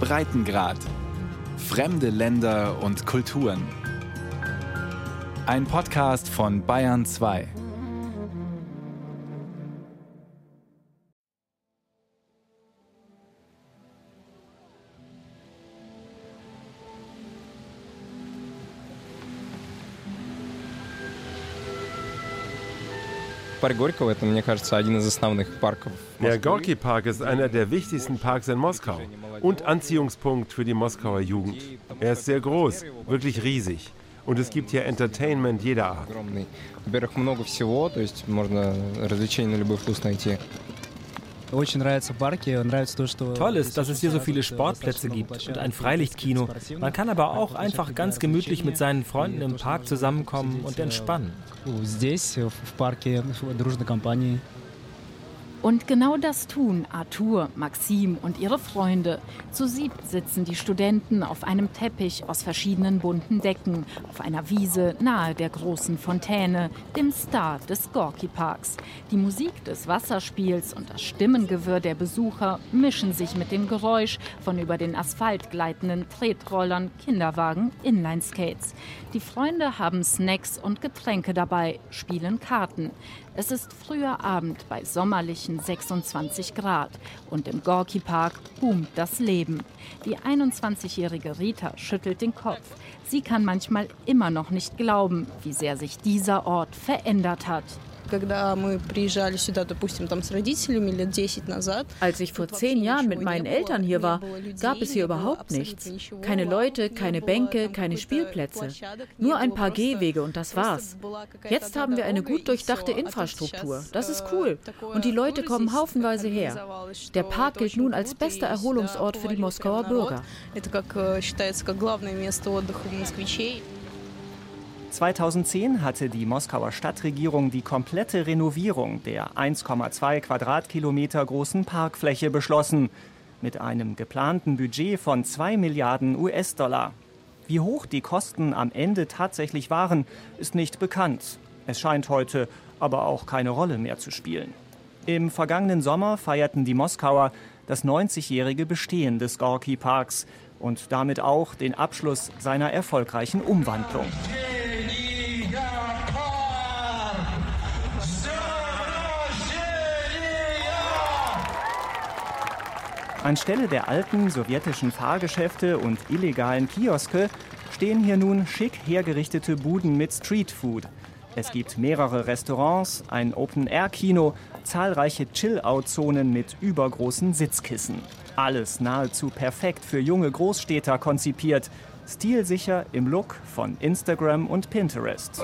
Breitengrad. Fremde Länder und Kulturen. Ein Podcast von Bayern 2. Парк Горького, это, мне кажется, один из основных парков. Der Gorki Park ist einer der wichtigsten Parks in Moskau und Anziehungspunkt für die Moskauer Jugend. Er ist sehr groß, wirklich riesig. Und es gibt hier Entertainment jeder Art. Toll ist, dass es hier so viele Sportplätze gibt und ein Freilichtkino. Man kann aber auch einfach ganz gemütlich mit seinen Freunden im Park zusammenkommen und entspannen. Und genau das tun Arthur, Maxim und ihre Freunde. Zu siebt sitzen die Studenten auf einem Teppich aus verschiedenen bunten Decken auf einer Wiese nahe der großen Fontäne, dem Star des Gorki Parks. Die Musik des Wasserspiels und das Stimmengewirr der Besucher mischen sich mit dem Geräusch von über den Asphalt gleitenden Tretrollern, Kinderwagen, Inlineskates. Die Freunde haben Snacks und Getränke dabei, spielen Karten. Es ist früher Abend bei sommerlichen 26 Grad und im Gorki Park boomt das Leben. Die 21-jährige Rita schüttelt den Kopf. Sie kann manchmal immer noch nicht glauben, wie sehr sich dieser Ort verändert hat. Als ich vor zehn Jahren mit meinen Eltern hier war, gab es hier überhaupt nichts. Keine Leute, keine Bänke, keine Spielplätze. Nur ein paar Gehwege und das war's. Jetzt haben wir eine gut durchdachte Infrastruktur. Das ist cool. Und die Leute kommen haufenweise her. Der Park gilt nun als bester Erholungsort für die Moskauer Bürger. 2010 hatte die Moskauer Stadtregierung die komplette Renovierung der 1,2 Quadratkilometer großen Parkfläche beschlossen, mit einem geplanten Budget von 2 Milliarden US-Dollar. Wie hoch die Kosten am Ende tatsächlich waren, ist nicht bekannt. Es scheint heute aber auch keine Rolle mehr zu spielen. Im vergangenen Sommer feierten die Moskauer das 90-jährige Bestehen des Gorki Parks und damit auch den Abschluss seiner erfolgreichen Umwandlung. Anstelle der alten sowjetischen Fahrgeschäfte und illegalen Kioske stehen hier nun schick hergerichtete Buden mit Streetfood. Es gibt mehrere Restaurants, ein Open-Air-Kino, zahlreiche Chill-Out-Zonen mit übergroßen Sitzkissen. Alles nahezu perfekt für junge Großstädter konzipiert, stilsicher im Look von Instagram und Pinterest.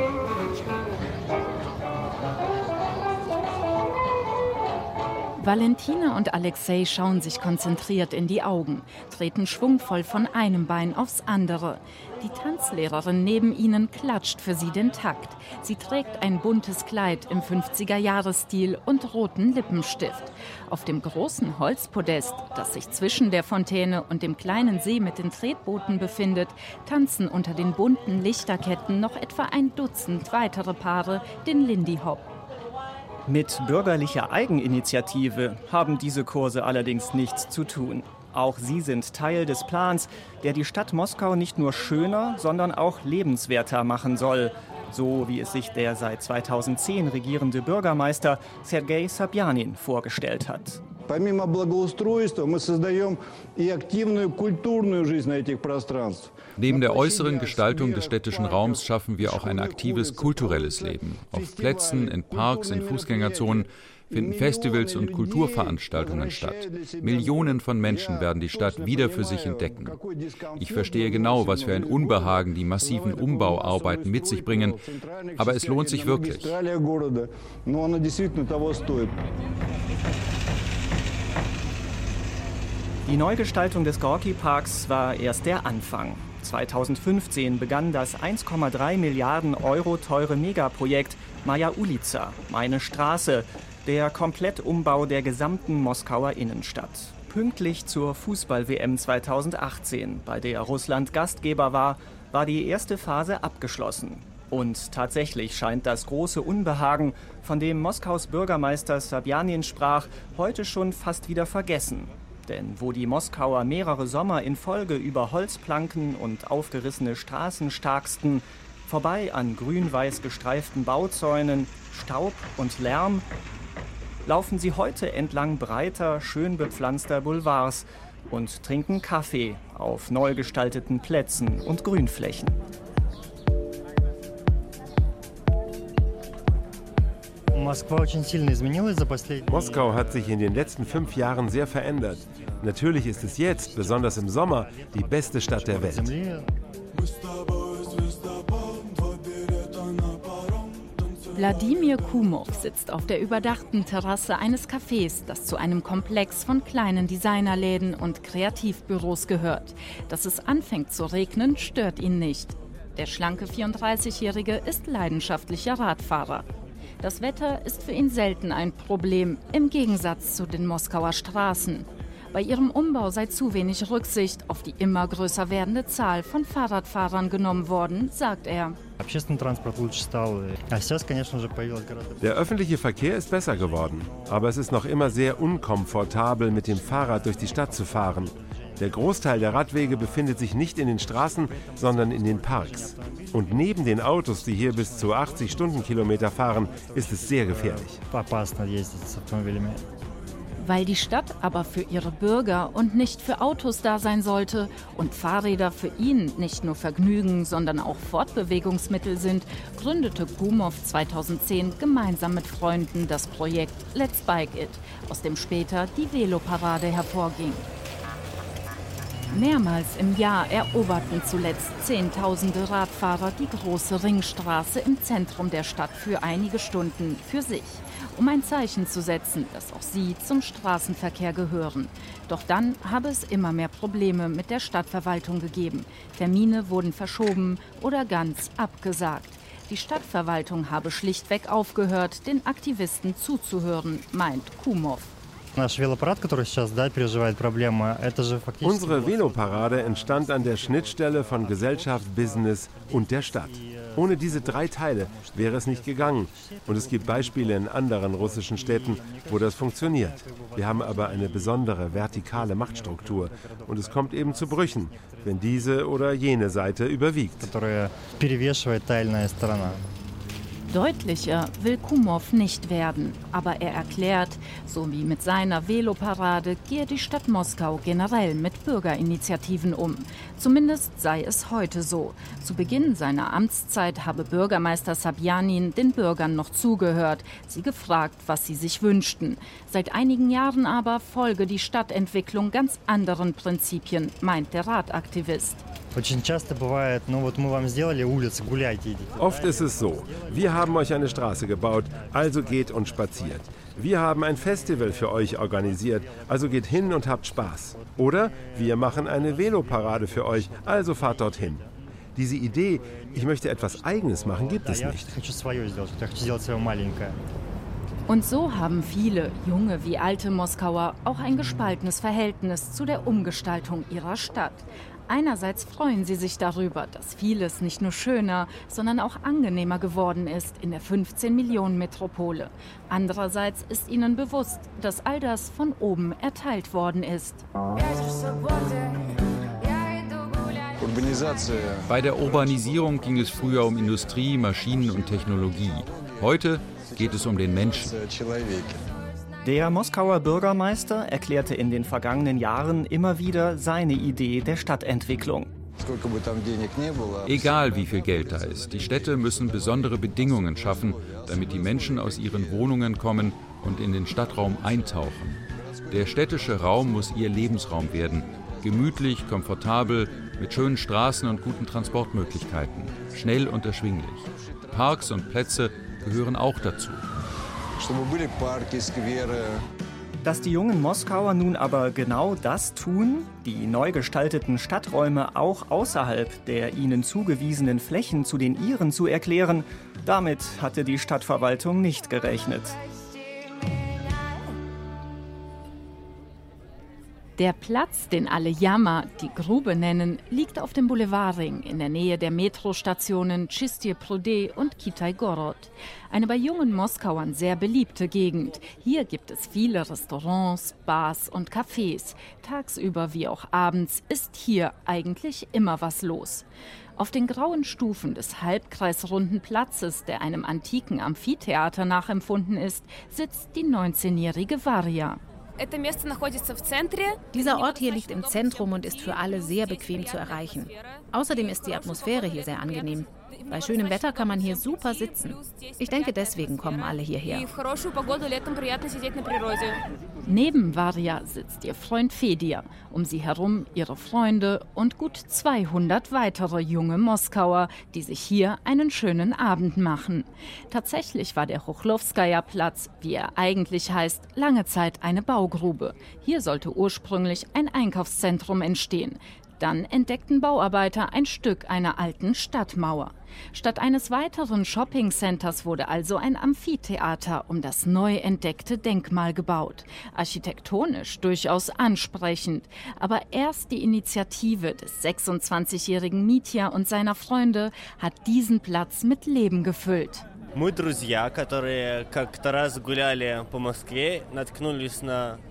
Valentina und Alexei schauen sich konzentriert in die Augen, treten schwungvoll von einem Bein aufs andere. Die Tanzlehrerin neben ihnen klatscht für sie den Takt. Sie trägt ein buntes Kleid im 50er-Jahresstil und roten Lippenstift. Auf dem großen Holzpodest, das sich zwischen der Fontäne und dem kleinen See mit den Tretbooten befindet, tanzen unter den bunten Lichterketten noch etwa ein Dutzend weitere Paare den Lindy Hop. Mit bürgerlicher Eigeninitiative haben diese Kurse allerdings nichts zu tun. Auch sie sind Teil des Plans, der die Stadt Moskau nicht nur schöner, sondern auch lebenswerter machen soll. So wie es sich der seit 2010 regierende Bürgermeister Sergei Sabjanin vorgestellt hat. Помимо благоустройства мы создаем и активную культурную жизнь на этих пространствах. Neben der äußeren Gestaltung des städtischen Raums schaffen wir auch ein aktives kulturelles Leben. Auf Plätzen, in Parks, in Fußgängerzonen finden Festivals und Kulturveranstaltungen statt. Millionen von Menschen werden die Stadt wieder für sich entdecken. Ich verstehe genau, was für ein Unbehagen die massiven Umbauarbeiten mit sich bringen, aber es lohnt sich wirklich. Die Neugestaltung des Gorki Parks war erst der Anfang. 2015 begann das 1,3 Milliarden Euro teure Megaprojekt Maja Ulica, meine Straße, der Komplettumbau der gesamten Moskauer Innenstadt. Pünktlich zur Fußball-WM 2018, bei der Russland Gastgeber war, war die erste Phase abgeschlossen. Und tatsächlich scheint das große Unbehagen, von dem Moskaus Bürgermeister Sabjanin sprach, heute schon fast wieder vergessen. Denn wo die Moskauer mehrere Sommer in Folge über Holzplanken und aufgerissene Straßen starksten, vorbei an grün-weiß gestreiften Bauzäunen, Staub und Lärm, laufen sie heute entlang breiter, schön bepflanzter Boulevards und trinken Kaffee auf neu gestalteten Plätzen und Grünflächen. Moskau hat sich in den letzten fünf Jahren sehr verändert. Natürlich ist es jetzt, besonders im Sommer, die beste Stadt der Welt. Wladimir Kumov sitzt auf der überdachten Terrasse eines Cafés, das zu einem Komplex von kleinen Designerläden und Kreativbüros gehört. Dass es anfängt zu regnen, stört ihn nicht. Der schlanke 34-Jährige ist leidenschaftlicher Radfahrer. Das Wetter ist für ihn selten ein Problem, im Gegensatz zu den Moskauer Straßen. Bei ihrem Umbau sei zu wenig Rücksicht auf die immer größer werdende Zahl von Fahrradfahrern genommen worden, sagt er. Der öffentliche Verkehr ist besser geworden, aber es ist noch immer sehr unkomfortabel, mit dem Fahrrad durch die Stadt zu fahren. Der Großteil der Radwege befindet sich nicht in den Straßen, sondern in den Parks. Und neben den Autos, die hier bis zu 80 Stundenkilometer fahren, ist es sehr gefährlich. Weil die Stadt aber für ihre Bürger und nicht für Autos da sein sollte und Fahrräder für ihn nicht nur Vergnügen, sondern auch Fortbewegungsmittel sind, gründete Gumov 2010 gemeinsam mit Freunden das Projekt Let's Bike It, aus dem später die Veloparade hervorging. Mehrmals im Jahr eroberten zuletzt Zehntausende Radfahrer die große Ringstraße im Zentrum der Stadt für einige Stunden für sich, um ein Zeichen zu setzen, dass auch sie zum Straßenverkehr gehören. Doch dann habe es immer mehr Probleme mit der Stadtverwaltung gegeben. Termine wurden verschoben oder ganz abgesagt. Die Stadtverwaltung habe schlichtweg aufgehört, den Aktivisten zuzuhören, meint Kumov. Unsere Veloparade entstand an der Schnittstelle von Gesellschaft, Business und der Stadt. Ohne diese drei Teile wäre es nicht gegangen. Und es gibt Beispiele in anderen russischen Städten, wo das funktioniert. Wir haben aber eine besondere vertikale Machtstruktur. Und es kommt eben zu Brüchen, wenn diese oder jene Seite überwiegt. Deutlicher will Kumov nicht werden, aber er erklärt, so wie mit seiner Veloparade gehe die Stadt Moskau generell mit Bürgerinitiativen um. Zumindest sei es heute so. Zu Beginn seiner Amtszeit habe Bürgermeister Sabjanin den Bürgern noch zugehört, sie gefragt, was sie sich wünschten. Seit einigen Jahren aber folge die Stadtentwicklung ganz anderen Prinzipien, meint der Radaktivist. Oft ist es so, wir haben euch eine Straße gebaut, also geht und spaziert. Wir haben ein Festival für euch organisiert, also geht hin und habt Spaß. Oder wir machen eine Veloparade für euch, also fahrt dorthin. Diese Idee, ich möchte etwas Eigenes machen, gibt es nicht. Und so haben viele, junge wie alte Moskauer, auch ein gespaltenes Verhältnis zu der Umgestaltung ihrer Stadt. Einerseits freuen sie sich darüber, dass vieles nicht nur schöner, sondern auch angenehmer geworden ist in der 15 Millionen Metropole. Andererseits ist ihnen bewusst, dass all das von oben erteilt worden ist. Bei der Urbanisierung ging es früher um Industrie, Maschinen und Technologie. Heute geht es um den Menschen. Der Moskauer Bürgermeister erklärte in den vergangenen Jahren immer wieder seine Idee der Stadtentwicklung. Egal wie viel Geld da ist, die Städte müssen besondere Bedingungen schaffen, damit die Menschen aus ihren Wohnungen kommen und in den Stadtraum eintauchen. Der städtische Raum muss ihr Lebensraum werden, gemütlich, komfortabel, mit schönen Straßen und guten Transportmöglichkeiten, schnell und erschwinglich. Parks und Plätze gehören auch dazu. Dass die jungen Moskauer nun aber genau das tun, die neu gestalteten Stadträume auch außerhalb der ihnen zugewiesenen Flächen zu den ihren zu erklären, damit hatte die Stadtverwaltung nicht gerechnet. Der Platz, den alle Yama die Grube nennen, liegt auf dem Boulevardring in der Nähe der Metrostationen Chistie Prode und Kitai-Gorod. Eine bei jungen Moskauern sehr beliebte Gegend. Hier gibt es viele Restaurants, Bars und Cafés. Tagsüber wie auch abends ist hier eigentlich immer was los. Auf den grauen Stufen des halbkreisrunden Platzes, der einem antiken Amphitheater nachempfunden ist, sitzt die 19-jährige Varia. Dieser Ort hier liegt im Zentrum und ist für alle sehr bequem zu erreichen. Außerdem ist die Atmosphäre hier sehr angenehm. Bei schönem Wetter kann man hier super sitzen. Ich denke, deswegen kommen alle hierher. Neben Varia sitzt ihr Freund Fedia. Um sie herum ihre Freunde und gut 200 weitere junge Moskauer, die sich hier einen schönen Abend machen. Tatsächlich war der Hochlowskaja Platz, wie er eigentlich heißt, lange Zeit eine Baugrube. Hier sollte ursprünglich ein Einkaufszentrum entstehen. Dann entdeckten Bauarbeiter ein Stück einer alten Stadtmauer. Statt eines weiteren Shoppingcenters wurde also ein Amphitheater um das neu entdeckte Denkmal gebaut. Architektonisch durchaus ansprechend. Aber erst die Initiative des 26-jährigen Mitya und seiner Freunde hat diesen Platz mit Leben gefüllt.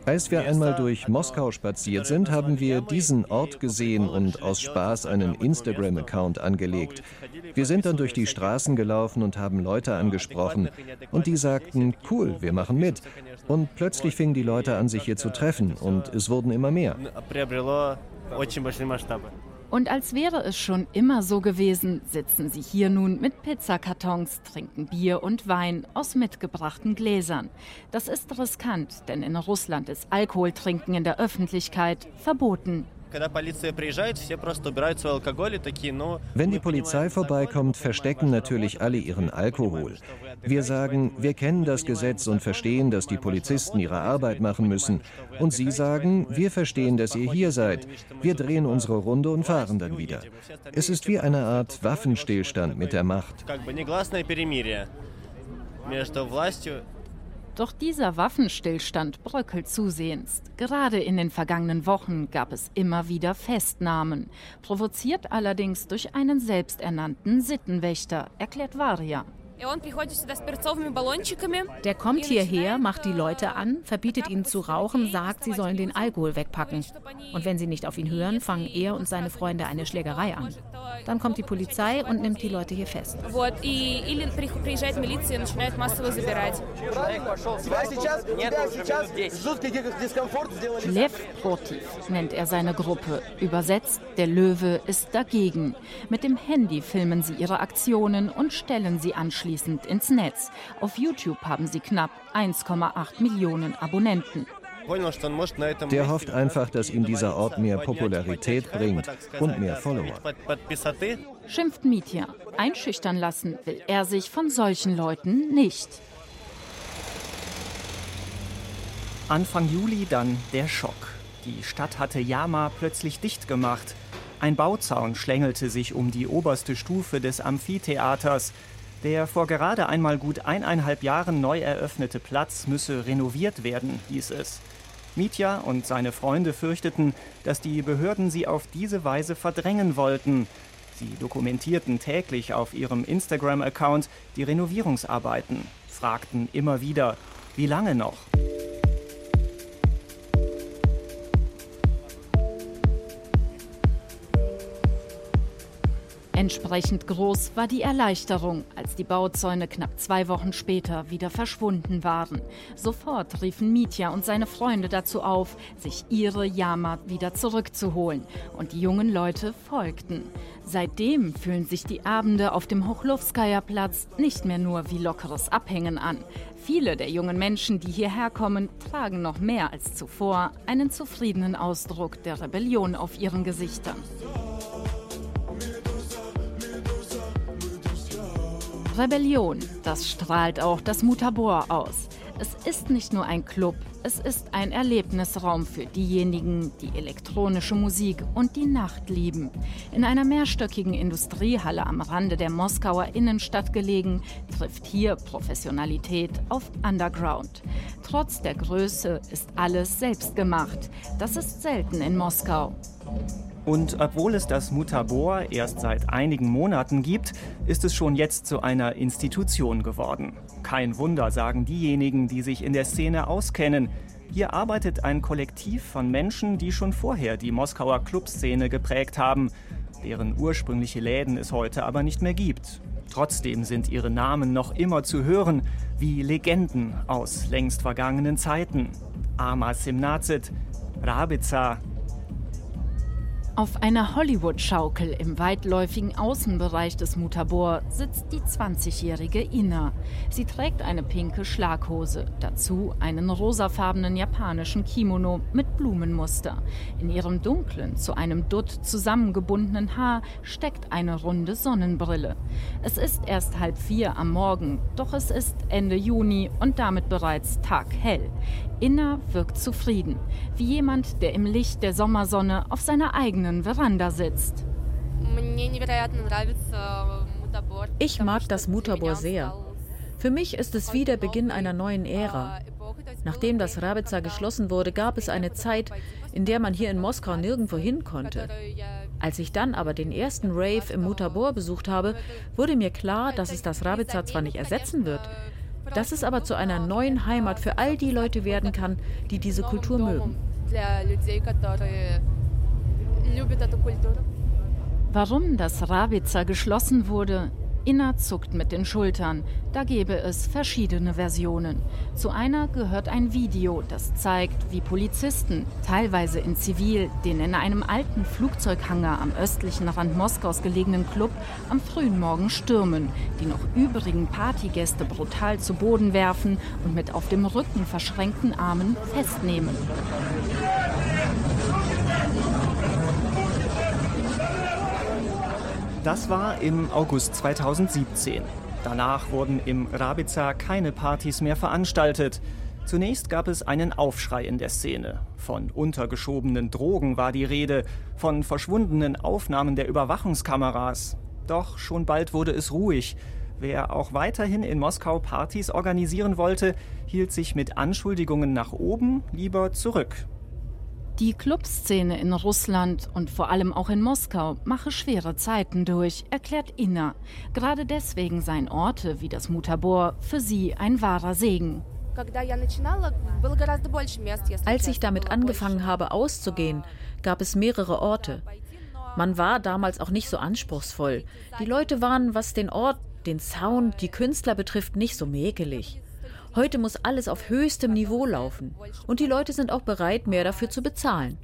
Als wir einmal durch Moskau spaziert sind, haben wir diesen Ort gesehen und aus Spaß einen Instagram-Account angelegt. Wir sind dann durch die Straßen gelaufen und haben Leute angesprochen. Und die sagten, cool, wir machen mit. Und plötzlich fingen die Leute an, sich hier zu treffen und es wurden immer mehr. Und als wäre es schon immer so gewesen, sitzen sie hier nun mit Pizzakartons, trinken Bier und Wein aus mitgebrachten Gläsern. Das ist riskant, denn in Russland ist Alkoholtrinken in der Öffentlichkeit verboten. Wenn die Polizei vorbeikommt, verstecken natürlich alle ihren Alkohol. Wir sagen, wir kennen das Gesetz und verstehen, dass die Polizisten ihre Arbeit machen müssen. Und sie sagen, wir verstehen, dass ihr hier seid. Wir drehen unsere Runde und fahren dann wieder. Es ist wie eine Art Waffenstillstand mit der Macht. Doch dieser Waffenstillstand bröckelt zusehends. Gerade in den vergangenen Wochen gab es immer wieder Festnahmen, provoziert allerdings durch einen selbsternannten Sittenwächter, erklärt Varia. Der kommt hierher, macht die Leute an, verbietet ihnen zu rauchen, sagt, sie sollen den Alkohol wegpacken. Und wenn sie nicht auf ihn hören, fangen er und seine Freunde eine Schlägerei an. Dann kommt die Polizei und nimmt die Leute hier fest. Lev Protiv nennt er seine Gruppe. Übersetzt, der Löwe ist dagegen. Mit dem Handy filmen sie ihre Aktionen und stellen sie anschließend ins Netz. Auf YouTube haben sie knapp 1,8 Millionen Abonnenten. Der hofft einfach, dass ihm dieser Ort mehr Popularität bringt und mehr Follower. Schimpft Mitya. Einschüchtern lassen will er sich von solchen Leuten nicht. Anfang Juli dann der Schock. Die Stadt hatte Yama plötzlich dicht gemacht. Ein Bauzaun schlängelte sich um die oberste Stufe des Amphitheaters. Der vor gerade einmal gut eineinhalb Jahren neu eröffnete Platz müsse renoviert werden, hieß es. Mitya und seine Freunde fürchteten, dass die Behörden sie auf diese Weise verdrängen wollten. Sie dokumentierten täglich auf ihrem Instagram-Account die Renovierungsarbeiten, fragten immer wieder, wie lange noch? Entsprechend groß war die Erleichterung, als die Bauzäune knapp zwei Wochen später wieder verschwunden waren. Sofort riefen Mitya und seine Freunde dazu auf, sich ihre Yama wieder zurückzuholen. Und die jungen Leute folgten. Seitdem fühlen sich die Abende auf dem Hochlowskaja Platz nicht mehr nur wie lockeres Abhängen an. Viele der jungen Menschen, die hierher kommen, tragen noch mehr als zuvor einen zufriedenen Ausdruck der Rebellion auf ihren Gesichtern. Rebellion, das strahlt auch das Mutabor aus. Es ist nicht nur ein Club, es ist ein Erlebnisraum für diejenigen, die elektronische Musik und die Nacht lieben. In einer mehrstöckigen Industriehalle am Rande der Moskauer Innenstadt gelegen, trifft hier Professionalität auf Underground. Trotz der Größe ist alles selbst gemacht. Das ist selten in Moskau. Und obwohl es das Mutabor erst seit einigen Monaten gibt, ist es schon jetzt zu einer Institution geworden. Kein Wunder, sagen diejenigen, die sich in der Szene auskennen. Hier arbeitet ein Kollektiv von Menschen, die schon vorher die Moskauer Clubszene geprägt haben, deren ursprüngliche Läden es heute aber nicht mehr gibt. Trotzdem sind ihre Namen noch immer zu hören, wie Legenden aus längst vergangenen Zeiten. Ama Simnazit, Rabica, auf einer Hollywood-Schaukel im weitläufigen Außenbereich des Mutabor sitzt die 20-jährige Ina. Sie trägt eine pinke Schlaghose, dazu einen rosafarbenen japanischen Kimono mit Blumenmuster. In ihrem dunklen, zu einem Dutt zusammengebundenen Haar steckt eine runde Sonnenbrille. Es ist erst halb vier am Morgen, doch es ist Ende Juni und damit bereits taghell. Inna wirkt zufrieden, wie jemand, der im Licht der Sommersonne auf seiner eigenen Veranda sitzt. Ich mag das Mutabor sehr. Für mich ist es wie der Beginn einer neuen Ära. Nachdem das Rabica geschlossen wurde, gab es eine Zeit, in der man hier in Moskau nirgendwo hin konnte. Als ich dann aber den ersten Rave im Mutabor besucht habe, wurde mir klar, dass es das Rabica zwar nicht ersetzen wird, dass es aber zu einer neuen Heimat für all die Leute werden kann, die diese Kultur mögen. Warum das Rabica geschlossen wurde, Inna zuckt mit den Schultern. Da gäbe es verschiedene Versionen. Zu einer gehört ein Video, das zeigt, wie Polizisten, teilweise in Zivil, den in einem alten Flugzeughangar am östlichen Rand Moskaus gelegenen Club am frühen Morgen stürmen, die noch übrigen Partygäste brutal zu Boden werfen und mit auf dem Rücken verschränkten Armen festnehmen. Das war im August 2017. Danach wurden im Rabica keine Partys mehr veranstaltet. Zunächst gab es einen Aufschrei in der Szene. Von untergeschobenen Drogen war die Rede, von verschwundenen Aufnahmen der Überwachungskameras. Doch schon bald wurde es ruhig. Wer auch weiterhin in Moskau Partys organisieren wollte, hielt sich mit Anschuldigungen nach oben lieber zurück. Die Clubszene in Russland und vor allem auch in Moskau mache schwere Zeiten durch, erklärt Inna. Gerade deswegen seien Orte wie das Mutabor für sie ein wahrer Segen. Als ich damit angefangen habe auszugehen, gab es mehrere Orte. Man war damals auch nicht so anspruchsvoll. Die Leute waren, was den Ort, den Sound, die Künstler betrifft, nicht so mäkelig. Heute muss alles auf höchstem Niveau laufen. Und die Leute sind auch bereit, mehr dafür zu bezahlen.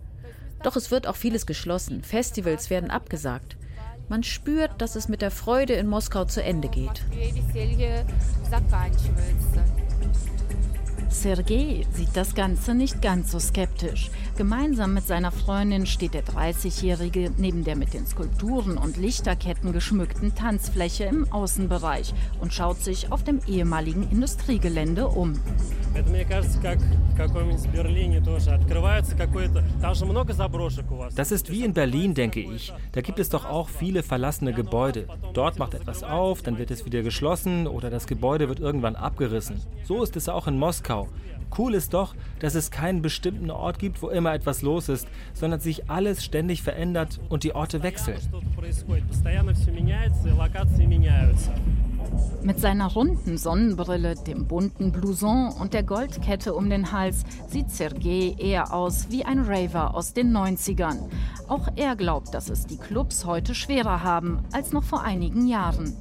Doch es wird auch vieles geschlossen. Festivals werden abgesagt. Man spürt, dass es mit der Freude in Moskau zu Ende geht. Sergei sieht das Ganze nicht ganz so skeptisch. Gemeinsam mit seiner Freundin steht der 30-Jährige neben der mit den Skulpturen und Lichterketten geschmückten Tanzfläche im Außenbereich und schaut sich auf dem ehemaligen Industriegelände um. Das ist wie in Berlin, denke ich. Da gibt es doch auch viele verlassene Gebäude. Dort macht etwas auf, dann wird es wieder geschlossen oder das Gebäude wird irgendwann abgerissen. So ist es auch in Moskau. Cool ist doch, dass es keinen bestimmten Ort gibt, wo immer etwas los ist, sondern sich alles ständig verändert und die Orte wechseln. Mit seiner runden Sonnenbrille, dem bunten Blouson und der Goldkette um den Hals sieht Sergei eher aus wie ein Raver aus den 90ern. Auch er glaubt, dass es die Clubs heute schwerer haben als noch vor einigen Jahren.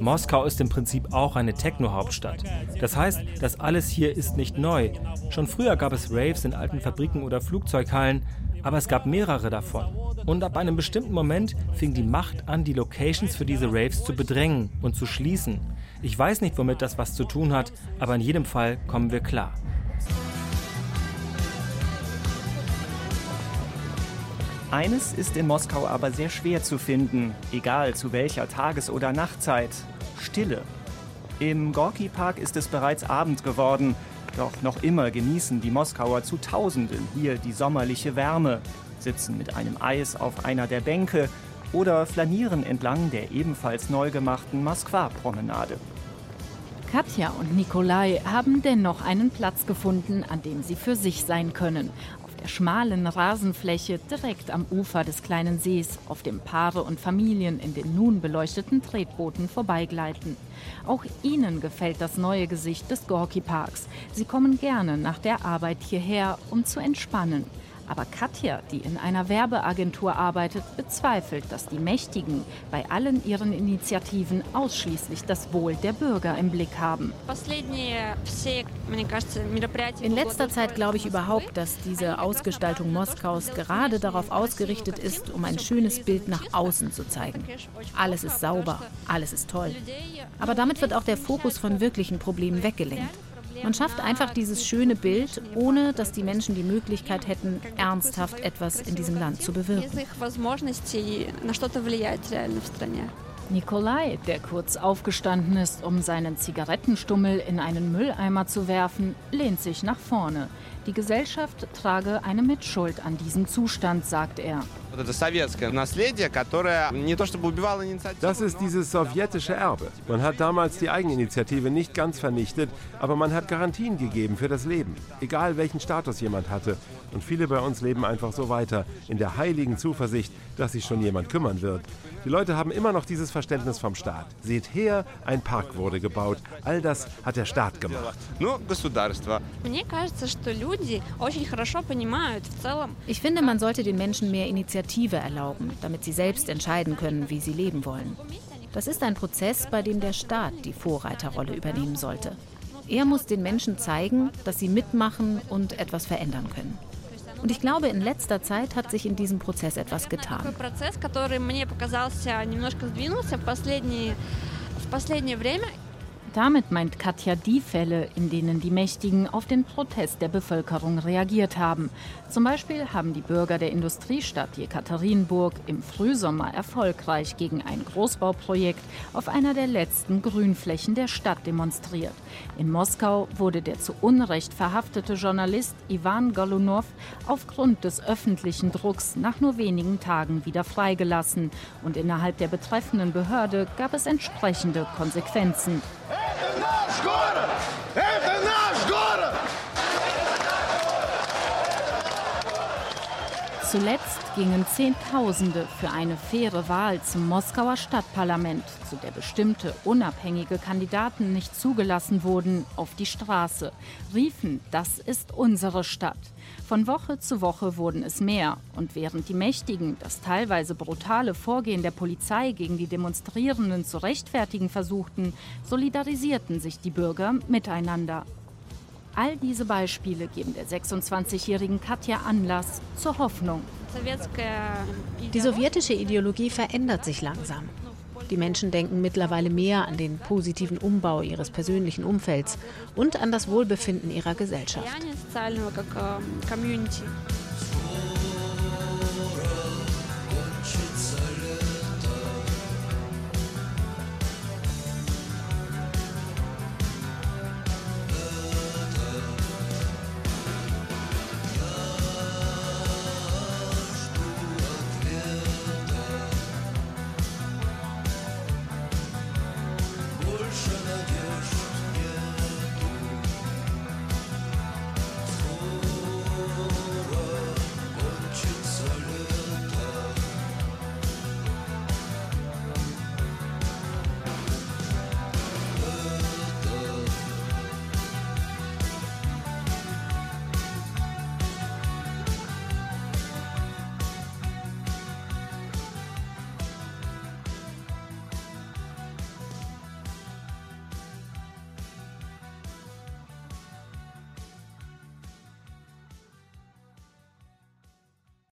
Moskau ist im Prinzip auch eine Techno-Hauptstadt. Das heißt, das alles hier ist nicht neu. Schon früher gab es Raves in alten Fabriken oder Flugzeughallen, aber es gab mehrere davon. Und ab einem bestimmten Moment fing die Macht an, die Locations für diese Raves zu bedrängen und zu schließen. Ich weiß nicht, womit das was zu tun hat, aber in jedem Fall kommen wir klar. Eines ist in Moskau aber sehr schwer zu finden, egal zu welcher Tages- oder Nachtzeit. Stille. Im Gorki Park ist es bereits Abend geworden. Doch noch immer genießen die Moskauer zu Tausenden hier die sommerliche Wärme, sitzen mit einem Eis auf einer der Bänke oder flanieren entlang der ebenfalls neu gemachten Moskwa-Promenade. Katja und Nikolai haben dennoch einen Platz gefunden, an dem sie für sich sein können. Auf der schmalen Rasenfläche direkt am Ufer des kleinen Sees, auf dem Paare und Familien in den nun beleuchteten Tretbooten vorbeigleiten. Auch ihnen gefällt das neue Gesicht des Gorki Parks. Sie kommen gerne nach der Arbeit hierher, um zu entspannen. Aber Katja, die in einer Werbeagentur arbeitet, bezweifelt, dass die Mächtigen bei allen ihren Initiativen ausschließlich das Wohl der Bürger im Blick haben. In letzter Zeit glaube ich überhaupt, dass diese Ausgestaltung Moskaus gerade darauf ausgerichtet ist, um ein schönes Bild nach außen zu zeigen. Alles ist sauber, alles ist toll. Aber damit wird auch der Fokus von wirklichen Problemen weggelenkt. Man schafft einfach dieses schöne Bild, ohne dass die Menschen die Möglichkeit hätten, ernsthaft etwas in diesem Land zu bewirken. Nikolai, der kurz aufgestanden ist, um seinen Zigarettenstummel in einen Mülleimer zu werfen, lehnt sich nach vorne. Die Gesellschaft trage eine Mitschuld an diesem Zustand, sagt er. Das ist dieses sowjetische Erbe. Man hat damals die Eigeninitiative nicht ganz vernichtet, aber man hat Garantien gegeben für das Leben, egal welchen Status jemand hatte. Und viele bei uns leben einfach so weiter, in der heiligen Zuversicht, dass sich schon jemand kümmern wird. Die Leute haben immer noch dieses Verständnis vom Staat. Seht her, ein Park wurde gebaut. All das hat der Staat gemacht. Ich finde, man sollte den Menschen mehr Initiative erlauben, damit sie selbst entscheiden können, wie sie leben wollen. Das ist ein Prozess, bei dem der Staat die Vorreiterrolle übernehmen sollte. Er muss den Menschen zeigen, dass sie mitmachen und etwas verändern können. Und ich glaube, in letzter Zeit hat sich in diesem Prozess etwas getan. Damit meint Katja die Fälle, in denen die Mächtigen auf den Protest der Bevölkerung reagiert haben. Zum Beispiel haben die Bürger der Industriestadt Jekaterinburg im Frühsommer erfolgreich gegen ein Großbauprojekt auf einer der letzten Grünflächen der Stadt demonstriert. In Moskau wurde der zu Unrecht verhaftete Journalist Ivan Golunov aufgrund des öffentlichen Drucks nach nur wenigen Tagen wieder freigelassen. Und innerhalb der betreffenden Behörde gab es entsprechende Konsequenzen. Это наш город! Zuletzt gingen Zehntausende für eine faire Wahl zum Moskauer Stadtparlament, zu der bestimmte unabhängige Kandidaten nicht zugelassen wurden, auf die Straße, riefen, das ist unsere Stadt. Von Woche zu Woche wurden es mehr, und während die Mächtigen das teilweise brutale Vorgehen der Polizei gegen die Demonstrierenden zu rechtfertigen versuchten, solidarisierten sich die Bürger miteinander. All diese Beispiele geben der 26-jährigen Katja Anlass zur Hoffnung. Die sowjetische Ideologie verändert sich langsam. Die Menschen denken mittlerweile mehr an den positiven Umbau ihres persönlichen Umfelds und an das Wohlbefinden ihrer Gesellschaft.